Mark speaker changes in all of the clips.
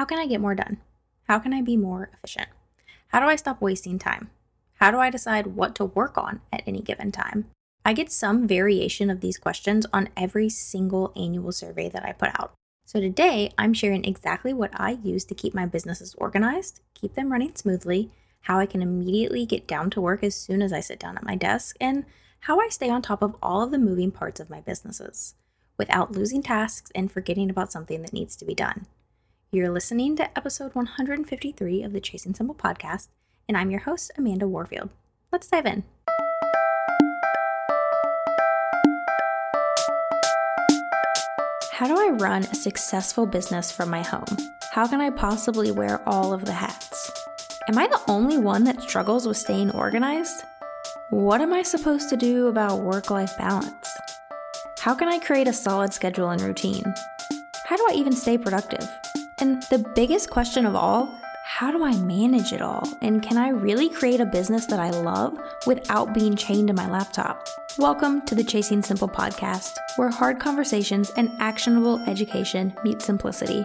Speaker 1: How can I get more done? How can I be more efficient? How do I stop wasting time? How do I decide what to work on at any given time? I get some variation of these questions on every single annual survey that I put out. So today, I'm sharing exactly what I use to keep my businesses organized, keep them running smoothly, how I can immediately get down to work as soon as I sit down at my desk, and how I stay on top of all of the moving parts of my businesses without losing tasks and forgetting about something that needs to be done. You're listening to episode 153 of the Chasing Simple podcast, and I'm your host, Amanda Warfield. Let's dive in. How do I run a successful business from my home? How can I possibly wear all of the hats? Am I the only one that struggles with staying organized? What am I supposed to do about work life balance? How can I create a solid schedule and routine? How do I even stay productive? And the biggest question of all, how do I manage it all? And can I really create a business that I love without being chained to my laptop? Welcome to the Chasing Simple podcast, where hard conversations and actionable education meet simplicity.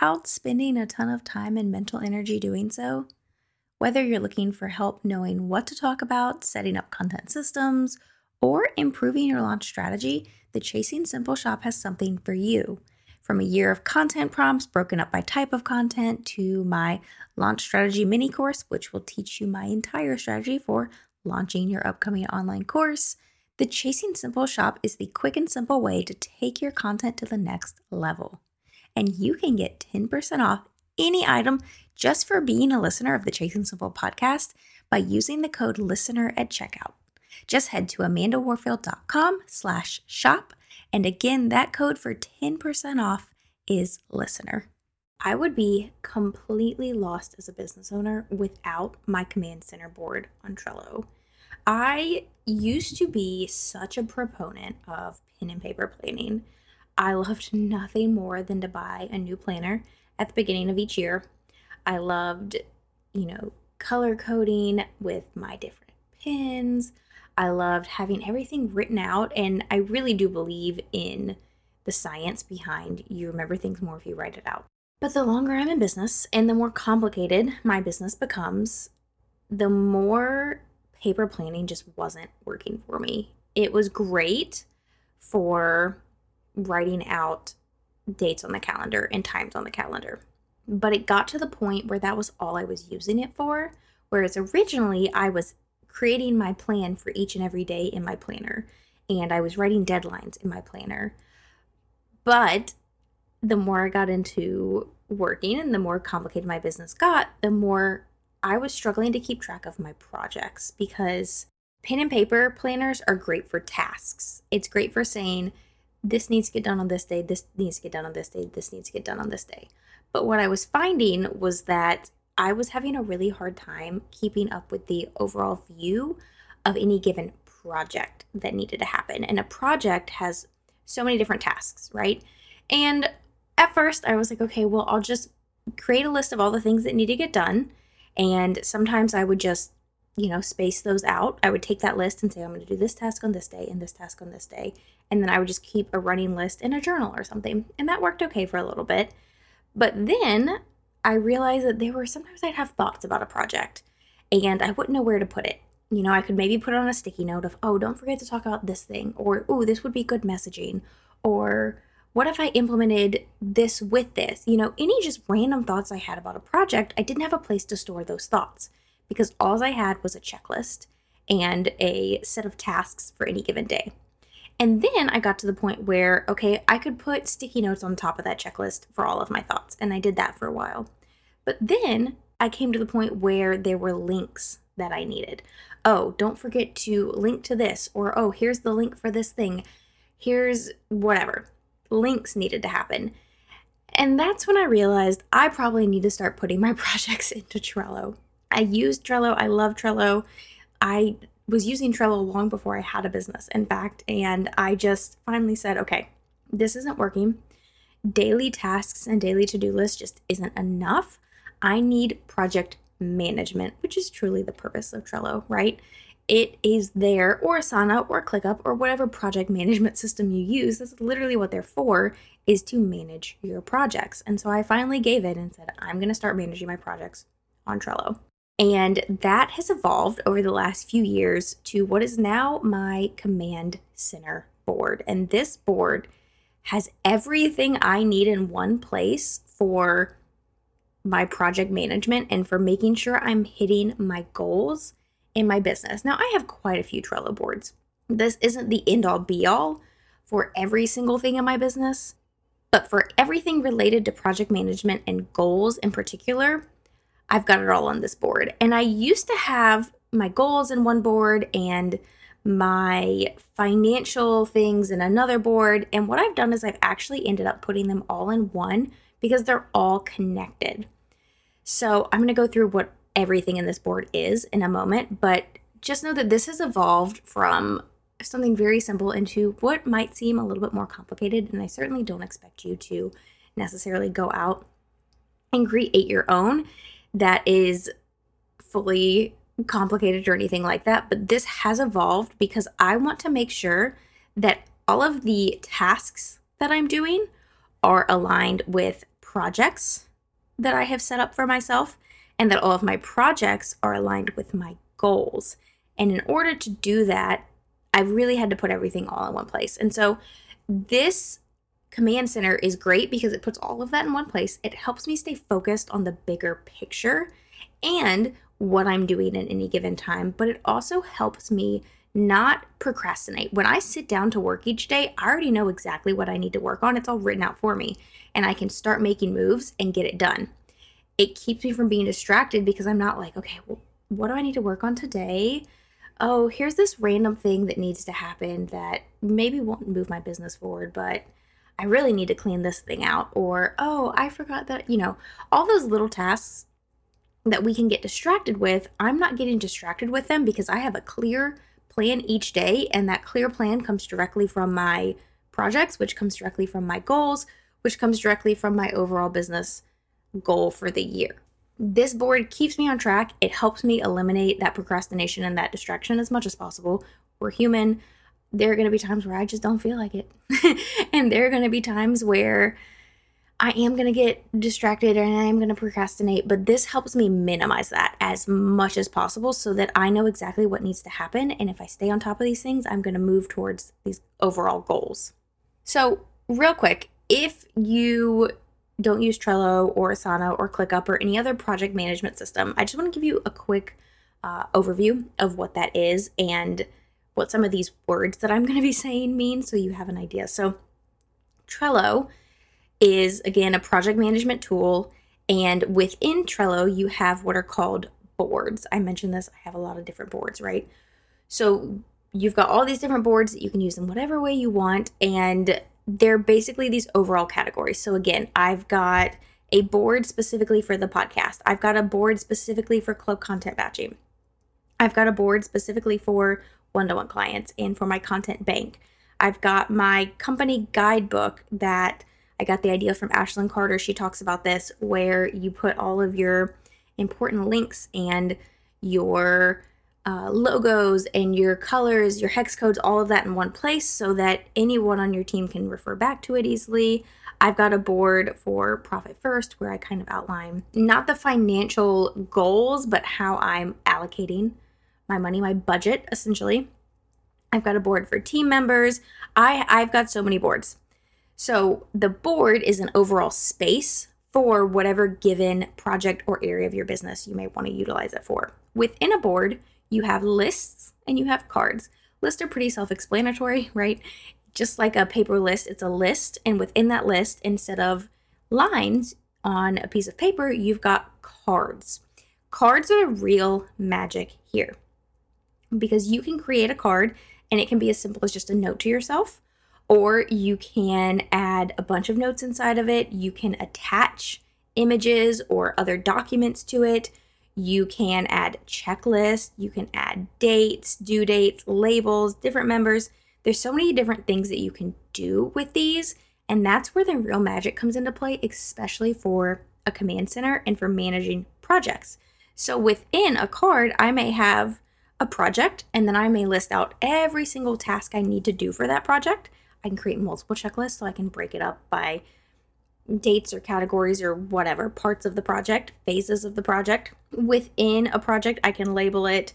Speaker 1: without spending a ton of time and mental energy doing so. Whether you're looking for help knowing what to talk about, setting up content systems, or improving your launch strategy, the Chasing Simple Shop has something for you. From a year of content prompts broken up by type of content to my launch strategy mini course, which will teach you my entire strategy for launching your upcoming online course, the Chasing Simple Shop is the quick and simple way to take your content to the next level and you can get 10% off any item just for being a listener of the Chasing Simple podcast by using the code listener at checkout. Just head to amandawarfield.com slash shop. And again, that code for 10% off is listener. I would be completely lost as a business owner without my command center board on Trello. I used to be such a proponent of pen and paper planning. I loved nothing more than to buy a new planner at the beginning of each year. I loved, you know, color coding with my different pins. I loved having everything written out, and I really do believe in the science behind you remember things more if you write it out. But the longer I'm in business and the more complicated my business becomes, the more paper planning just wasn't working for me. It was great for writing out dates on the calendar and times on the calendar. But it got to the point where that was all I was using it for. Whereas originally I was creating my plan for each and every day in my planner and I was writing deadlines in my planner. But the more I got into working and the more complicated my business got, the more I was struggling to keep track of my projects because pen and paper planners are great for tasks. It's great for saying, this needs to get done on this day, this needs to get done on this day, this needs to get done on this day. But what I was finding was that I was having a really hard time keeping up with the overall view of any given project that needed to happen. And a project has so many different tasks, right? And at first, I was like, okay, well, I'll just create a list of all the things that need to get done. And sometimes I would just, you know, space those out. I would take that list and say, I'm going to do this task on this day and this task on this day and then I would just keep a running list in a journal or something. And that worked okay for a little bit. But then I realized that there were sometimes I'd have thoughts about a project and I wouldn't know where to put it. You know, I could maybe put it on a sticky note of, oh, don't forget to talk about this thing, or oh, this would be good messaging, or what if I implemented this with this? You know, any just random thoughts I had about a project, I didn't have a place to store those thoughts because all I had was a checklist and a set of tasks for any given day. And then I got to the point where, okay, I could put sticky notes on top of that checklist for all of my thoughts. And I did that for a while. But then I came to the point where there were links that I needed. Oh, don't forget to link to this, or oh, here's the link for this thing. Here's whatever. Links needed to happen. And that's when I realized I probably need to start putting my projects into Trello. I use Trello. I love Trello. I was using Trello long before I had a business, in fact, and I just finally said, okay, this isn't working. Daily tasks and daily to do lists just isn't enough. I need project management, which is truly the purpose of Trello, right? It is there, or Asana, or ClickUp, or whatever project management system you use. That's literally what they're for, is to manage your projects. And so I finally gave it and said, I'm going to start managing my projects on Trello. And that has evolved over the last few years to what is now my command center board. And this board has everything I need in one place for my project management and for making sure I'm hitting my goals in my business. Now, I have quite a few Trello boards. This isn't the end all be all for every single thing in my business, but for everything related to project management and goals in particular, I've got it all on this board. And I used to have my goals in one board and my financial things in another board. And what I've done is I've actually ended up putting them all in one because they're all connected. So I'm going to go through what everything in this board is in a moment, but just know that this has evolved from something very simple into what might seem a little bit more complicated. And I certainly don't expect you to necessarily go out and create your own that is fully complicated or anything like that, but this has evolved because I want to make sure that all of the tasks that I'm doing are aligned with projects that I have set up for myself and that all of my projects are aligned with my goals. And in order to do that, I've really had to put everything all in one place. And so this Command Center is great because it puts all of that in one place. It helps me stay focused on the bigger picture and what I'm doing at any given time, but it also helps me not procrastinate. When I sit down to work each day, I already know exactly what I need to work on. It's all written out for me, and I can start making moves and get it done. It keeps me from being distracted because I'm not like, okay, well, what do I need to work on today? Oh, here's this random thing that needs to happen that maybe won't move my business forward, but I really need to clean this thing out, or oh, I forgot that, you know, all those little tasks that we can get distracted with, I'm not getting distracted with them because I have a clear plan each day, and that clear plan comes directly from my projects, which comes directly from my goals, which comes directly from my overall business goal for the year. This board keeps me on track. It helps me eliminate that procrastination and that distraction as much as possible. We're human there are going to be times where I just don't feel like it. and there are going to be times where I am going to get distracted and I am going to procrastinate, but this helps me minimize that as much as possible so that I know exactly what needs to happen. And if I stay on top of these things, I'm going to move towards these overall goals. So, real quick, if you don't use Trello or Asana or ClickUp or any other project management system, I just want to give you a quick uh, overview of what that is and what some of these words that I'm going to be saying mean so you have an idea. So, Trello is again a project management tool, and within Trello, you have what are called boards. I mentioned this, I have a lot of different boards, right? So, you've got all these different boards that you can use in whatever way you want, and they're basically these overall categories. So, again, I've got a board specifically for the podcast, I've got a board specifically for club content batching. I've got a board specifically for one to one clients and for my content bank. I've got my company guidebook that I got the idea from Ashlyn Carter. She talks about this where you put all of your important links and your uh, logos and your colors, your hex codes, all of that in one place so that anyone on your team can refer back to it easily. I've got a board for Profit First where I kind of outline not the financial goals, but how I'm allocating my money, my budget essentially. I've got a board for team members. I I've got so many boards. So the board is an overall space for whatever given project or area of your business you may want to utilize it for. Within a board, you have lists and you have cards. Lists are pretty self explanatory, right? Just like a paper list, it's a list. And within that list, instead of lines on a piece of paper, you've got cards. Cards are the real magic here because you can create a card and it can be as simple as just a note to yourself or you can add a bunch of notes inside of it. You can attach images or other documents to it. You can add checklists, you can add dates, due dates, labels, different members. There's so many different things that you can do with these, and that's where the real magic comes into play, especially for a command center and for managing projects. So within a card, I may have a project and then I may list out every single task I need to do for that project. I can create multiple checklists so I can break it up by dates or categories or whatever parts of the project, phases of the project. Within a project, I can label it.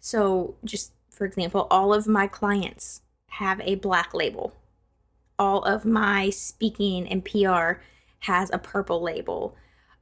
Speaker 1: So, just for example, all of my clients have a black label. All of my speaking and PR has a purple label.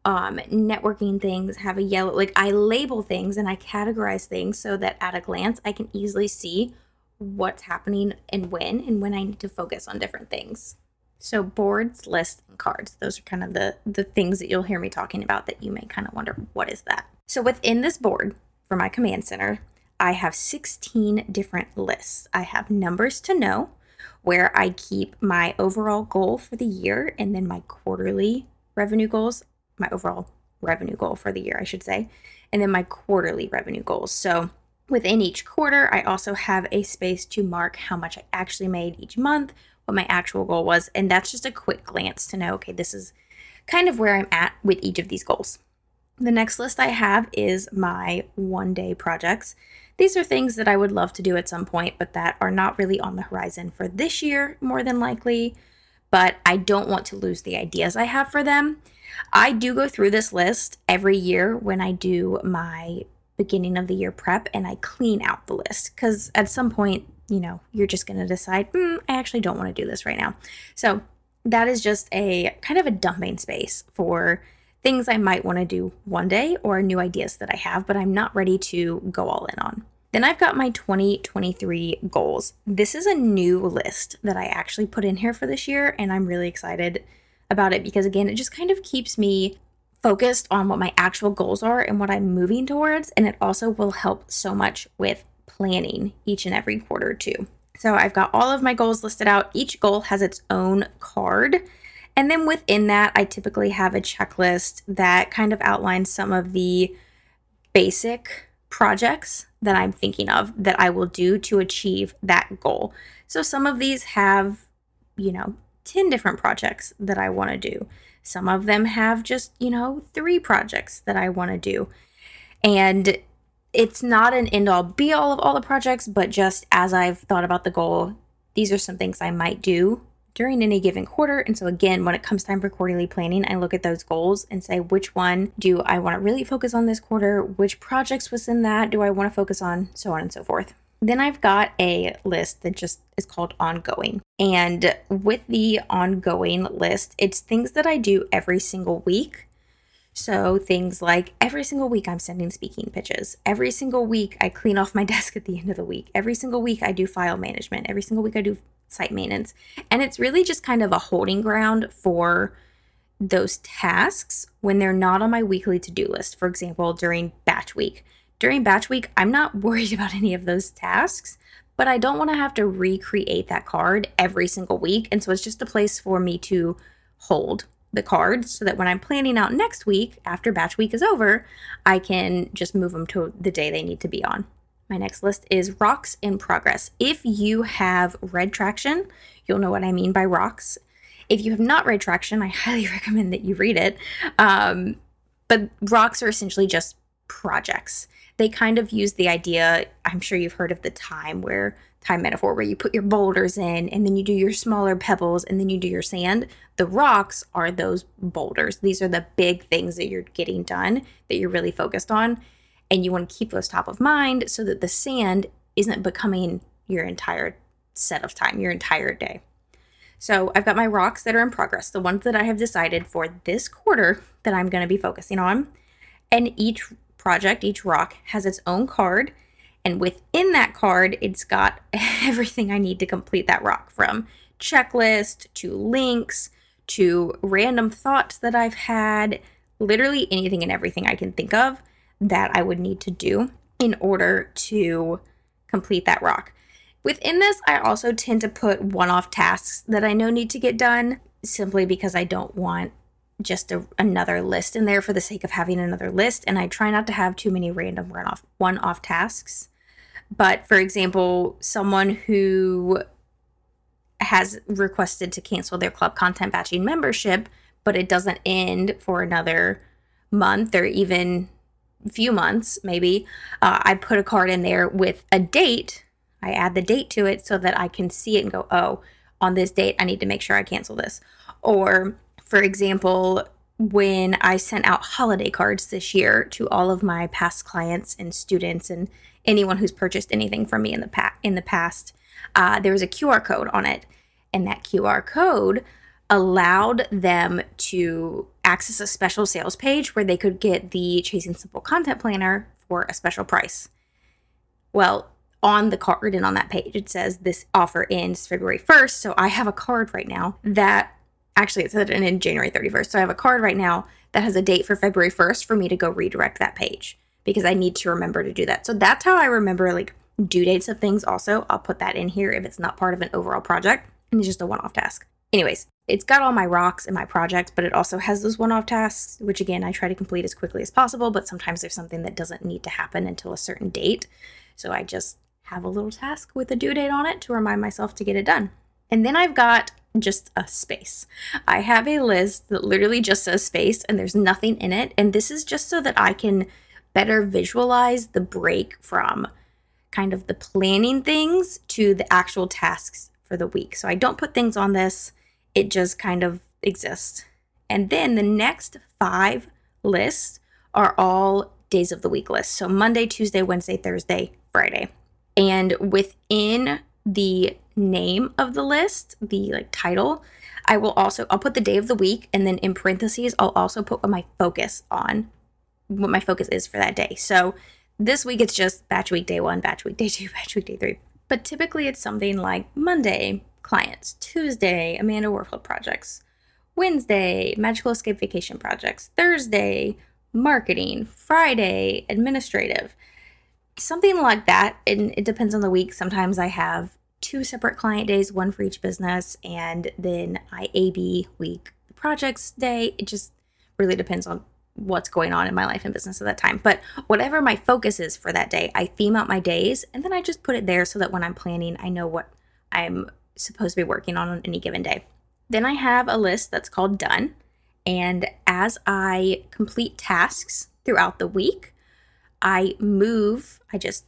Speaker 1: Um, networking things have a yellow. Like I label things and I categorize things so that at a glance I can easily see what's happening and when and when I need to focus on different things. So boards, lists, and cards. Those are kind of the the things that you'll hear me talking about that you may kind of wonder what is that. So within this board for my command center, I have 16 different lists. I have numbers to know where I keep my overall goal for the year and then my quarterly revenue goals, my overall revenue goal for the year, I should say, and then my quarterly revenue goals. So Within each quarter, I also have a space to mark how much I actually made each month, what my actual goal was, and that's just a quick glance to know okay, this is kind of where I'm at with each of these goals. The next list I have is my one day projects. These are things that I would love to do at some point, but that are not really on the horizon for this year, more than likely. But I don't want to lose the ideas I have for them. I do go through this list every year when I do my beginning of the year prep and I clean out the list because at some point, you know, you're just going to decide, mm, I actually don't want to do this right now. So that is just a kind of a dumping space for things I might want to do one day or new ideas that I have, but I'm not ready to go all in on. Then I've got my 2023 goals. This is a new list that I actually put in here for this year, and I'm really excited about it because, again, it just kind of keeps me focused on what my actual goals are and what I'm moving towards. And it also will help so much with planning each and every quarter, too. So I've got all of my goals listed out. Each goal has its own card. And then within that, I typically have a checklist that kind of outlines some of the basic projects that I'm thinking of that I will do to achieve that goal. So some of these have, you know, 10 different projects that I want to do. Some of them have just, you know, three projects that I want to do. And it's not an end all be all of all the projects, but just as I've thought about the goal, these are some things I might do during any given quarter. And so, again, when it comes time for quarterly planning, I look at those goals and say, which one do I want to really focus on this quarter? Which projects within that do I want to focus on? So on and so forth. Then I've got a list that just is called ongoing. And with the ongoing list, it's things that I do every single week. So things like every single week I'm sending speaking pitches. Every single week I clean off my desk at the end of the week. Every single week I do file management. Every single week I do site maintenance. And it's really just kind of a holding ground for those tasks when they're not on my weekly to do list. For example, during batch week, during batch week, I'm not worried about any of those tasks, but I don't want to have to recreate that card every single week. And so it's just a place for me to hold the cards so that when I'm planning out next week after batch week is over, I can just move them to the day they need to be on. My next list is rocks in progress. If you have read traction, you'll know what I mean by rocks. If you have not read traction, I highly recommend that you read it. Um, but rocks are essentially just projects they kind of use the idea i'm sure you've heard of the time where time metaphor where you put your boulders in and then you do your smaller pebbles and then you do your sand. The rocks are those boulders. These are the big things that you're getting done that you're really focused on. And you want to keep those top of mind so that the sand isn't becoming your entire set of time your entire day. So I've got my rocks that are in progress, the ones that I have decided for this quarter that I'm going to be focusing on. And each project, each rock has its own card. And within that card, it's got everything I need to complete that rock from checklist to links to random thoughts that I've had, literally anything and everything I can think of that I would need to do in order to complete that rock. Within this, I also tend to put one off tasks that I know need to get done simply because I don't want just a, another list in there for the sake of having another list. And I try not to have too many random one off tasks. But for example, someone who has requested to cancel their club content batching membership, but it doesn't end for another month or even few months, maybe, uh, I put a card in there with a date. I add the date to it so that I can see it and go, oh, on this date, I need to make sure I cancel this. Or, for example, when I sent out holiday cards this year to all of my past clients and students and anyone who's purchased anything from me in the pa- in the past, uh, there was a QR code on it, and that QR code allowed them to access a special sales page where they could get the Chasing Simple Content Planner for a special price. Well, on the card and on that page, it says this offer ends February 1st. So I have a card right now that actually it said it in January 31st. So I have a card right now that has a date for February 1st for me to go redirect that page because I need to remember to do that. So that's how I remember like due dates of things also. I'll put that in here if it's not part of an overall project and it's just a one off task. Anyways, it's got all my rocks and my projects, but it also has those one off tasks, which again, I try to complete as quickly as possible. But sometimes there's something that doesn't need to happen until a certain date. So I just have a little task with a due date on it to remind myself to get it done. And then I've got just a space. I have a list that literally just says space and there's nothing in it. And this is just so that I can better visualize the break from kind of the planning things to the actual tasks for the week. So I don't put things on this it just kind of exists. And then the next five lists are all days of the week lists. So Monday, Tuesday, Wednesday, Thursday, Friday. And within the name of the list, the like title, I will also I'll put the day of the week and then in parentheses I'll also put what my focus on what my focus is for that day. So this week it's just batch week day 1, batch week day 2, batch week day 3. But typically it's something like Monday, clients. Tuesday, Amanda Warfield projects. Wednesday, Magical Escape Vacation projects. Thursday, marketing. Friday, administrative. Something like that. And it depends on the week. Sometimes I have two separate client days, one for each business, and then I AB week projects day. It just really depends on what's going on in my life and business at that time. But whatever my focus is for that day, I theme out my days and then I just put it there so that when I'm planning, I know what I'm supposed to be working on on any given day. Then I have a list that's called done. And as I complete tasks throughout the week, I move, I just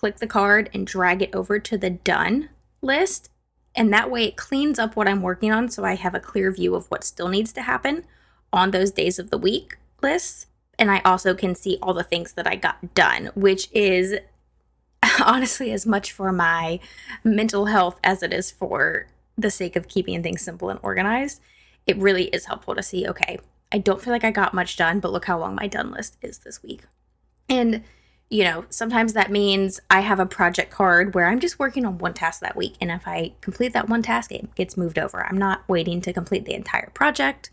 Speaker 1: click the card and drag it over to the done list. And that way it cleans up what I'm working on so I have a clear view of what still needs to happen on those days of the week lists. And I also can see all the things that I got done, which is honestly as much for my mental health as it is for the sake of keeping things simple and organized. It really is helpful to see, okay, I don't feel like I got much done, but look how long my done list is this week. And, you know, sometimes that means I have a project card where I'm just working on one task that week. And if I complete that one task, it gets moved over. I'm not waiting to complete the entire project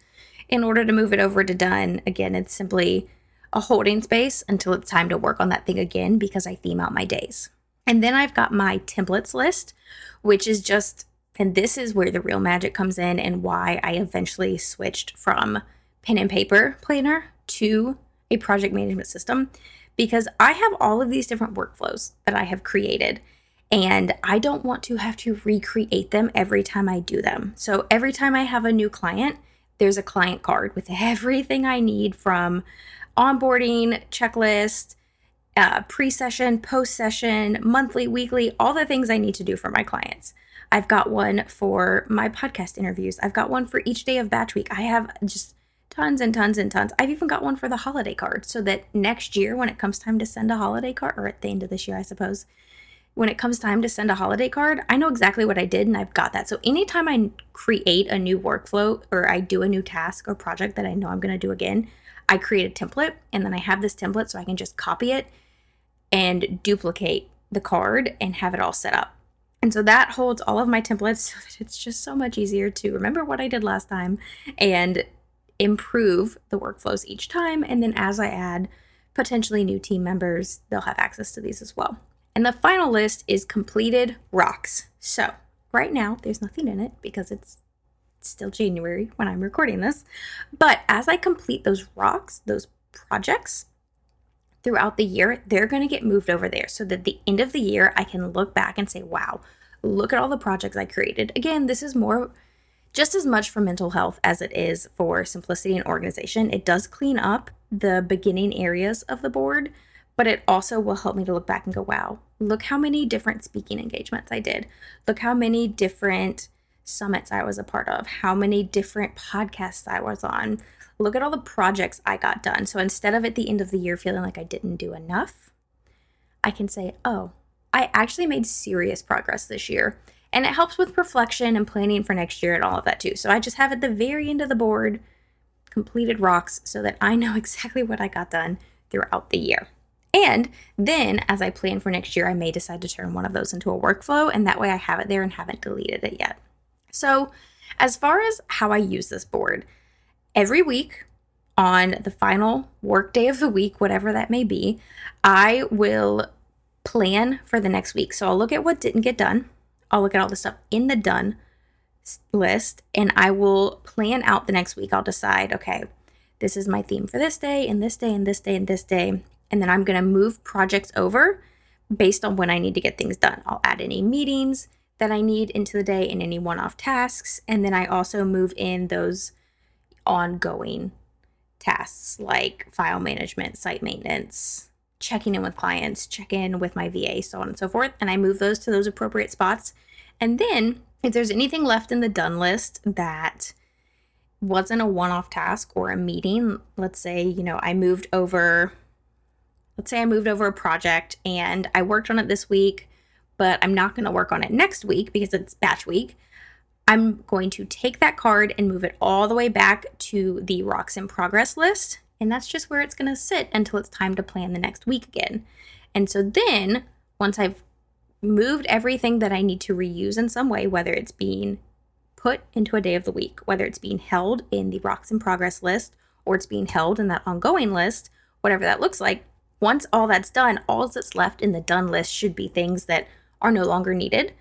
Speaker 1: in order to move it over to done. Again, it's simply a holding space until it's time to work on that thing again because I theme out my days. And then I've got my templates list, which is just, and this is where the real magic comes in and why I eventually switched from pen and paper planner to a project management system because I have all of these different workflows that I have created and I don't want to have to recreate them every time I do them. So every time I have a new client, there's a client card with everything I need from onboarding checklist, uh, pre session, post session, monthly, weekly, all the things I need to do for my clients. I've got one for my podcast interviews. I've got one for each day of batch week. I have just tons and tons and tons. I've even got one for the holiday card so that next year, when it comes time to send a holiday card, or at the end of this year, I suppose, when it comes time to send a holiday card, I know exactly what I did and I've got that. So anytime I create a new workflow or I do a new task or project that I know I'm going to do again, I create a template and then I have this template so I can just copy it and duplicate the card and have it all set up. And so that holds all of my templates so that it's just so much easier to remember what I did last time and improve the workflows each time. And then as I add potentially new team members, they'll have access to these as well. And the final list is completed rocks. So right now, there's nothing in it because it's still January when I'm recording this. But as I complete those rocks, those projects throughout the year, they're going to get moved over there so that the end of the year, I can look back and say, wow, look at all the projects I created. Again, this is more just as much for mental health as it is for simplicity and organization. It does clean up the beginning areas of the board but it also will help me to look back and go, wow, look how many different speaking engagements I did. Look how many different summits I was a part of, how many different podcasts I was on. Look at all the projects I got done. So instead of at the end of the year feeling like I didn't do enough, I can say, oh, I actually made serious progress this year. And it helps with reflection and planning for next year and all of that too. So I just have at the very end of the board completed rocks so that I know exactly what I got done throughout the year. And then as I plan for next year, I may decide to turn one of those into a workflow, and that way I have it there and haven't deleted it yet. So, as far as how I use this board, every week on the final work day of the week, whatever that may be, I will plan for the next week. So I'll look at what didn't get done. I'll look at all the stuff in the done list and I will plan out the next week. I'll decide, okay, this is my theme for this day and this day and this day and this day and then I'm going to move projects over based on when I need to get things done. I'll add any meetings that I need into the day and any one off tasks. And then I also move in those ongoing tasks like file management, site maintenance, checking in with clients, check in with my VA, so on and so forth. And I move those to those appropriate spots. And then if there's anything left in the done list that wasn't a one off task or a meeting, let's say, you know, I moved over let's say I moved over a project and I worked on it this week, but I'm not going to work on it next week because it's batch week. I'm going to take that card and move it all the way back to the rocks in progress list. And that's just where it's going to sit until it's time to plan the next week again. And so then, once I've moved everything that I need to reuse in some way, whether it's being put into a day of the week, whether it's being held in the rocks in progress list or it's being held in that ongoing list, whatever that looks like, once all that's done, all that's left in the done list should be things that are no longer needed.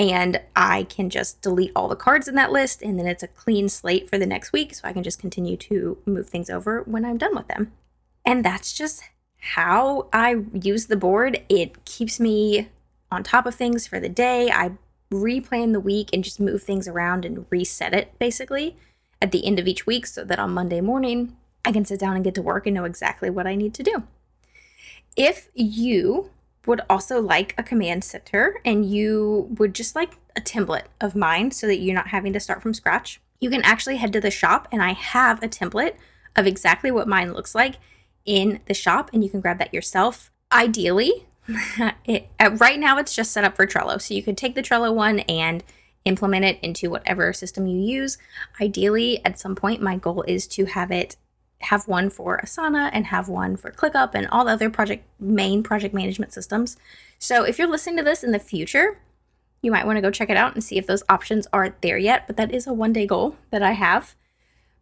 Speaker 1: And I can just delete all the cards in that list, and then it's a clean slate for the next week. So I can just continue to move things over when I'm done with them. And that's just how I use the board. It keeps me on top of things for the day. I replan the week and just move things around and reset it basically at the end of each week so that on Monday morning I can sit down and get to work and know exactly what I need to do. If you would also like a command center and you would just like a template of mine so that you're not having to start from scratch, you can actually head to the shop and I have a template of exactly what mine looks like in the shop and you can grab that yourself. Ideally, it, right now it's just set up for Trello. So you could take the Trello one and implement it into whatever system you use. Ideally, at some point, my goal is to have it have one for Asana and have one for ClickUp and all the other project main project management systems. So if you're listening to this in the future, you might want to go check it out and see if those options aren't there yet. But that is a one day goal that I have.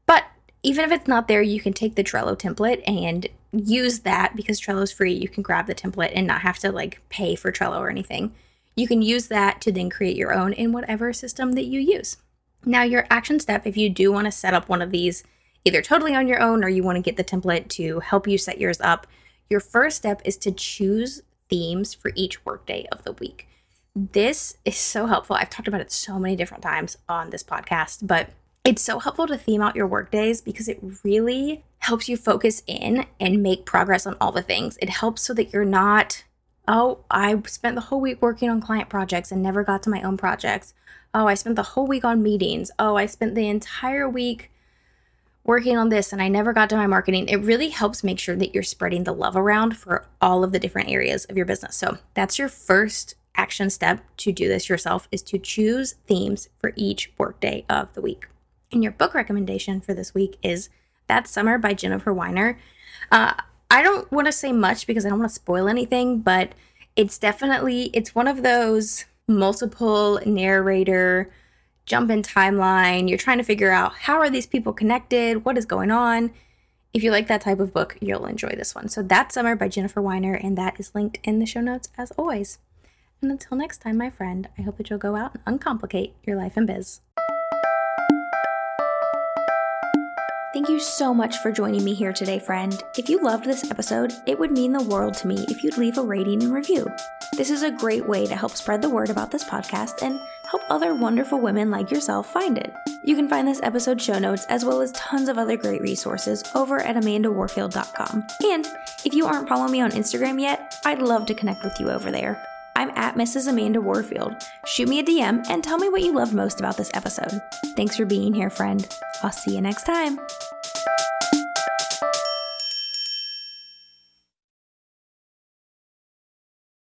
Speaker 1: But even if it's not there, you can take the Trello template and use that because Trello is free. You can grab the template and not have to like pay for Trello or anything. You can use that to then create your own in whatever system that you use. Now, your action step, if you do want to set up one of these either totally on your own or you want to get the template to help you set yours up, your first step is to choose themes for each workday of the week. This is so helpful. I've talked about it so many different times on this podcast, but it's so helpful to theme out your workdays because it really helps you focus in and make progress on all the things. It helps so that you're not, oh, I spent the whole week working on client projects and never got to my own projects. Oh, I spent the whole week on meetings. Oh, I spent the entire week working on this and I never got to my marketing, it really helps make sure that you're spreading the love around for all of the different areas of your business. So that's your first action step to do this yourself is to choose themes for each workday of the week. And your book recommendation for this week is That Summer by Jennifer Weiner. Uh, I don't want to say much because I don't want to spoil anything, but it's definitely it's one of those multiple narrator jump in timeline. You're trying to figure out how are these people connected? What is going on? If you like that type of book, you'll enjoy this one. So That Summer by Jennifer Weiner, and that is linked in the show notes as always. And until next time, my friend, I hope that you'll go out and uncomplicate your life and biz. Thank you so much for joining me here today, friend. If you loved this episode, it would mean the world to me if you'd leave a rating and review. This is a great way to help spread the word about this podcast and help other wonderful women like yourself find it. You can find this episode show notes as well as tons of other great resources over at amandawarfield.com. And if you aren't following me on Instagram yet, I'd love to connect with you over there. I'm at Mrs. Amanda Warfield. Shoot me a DM and tell me what you loved most about this episode. Thanks for being here, friend. I'll see you next time.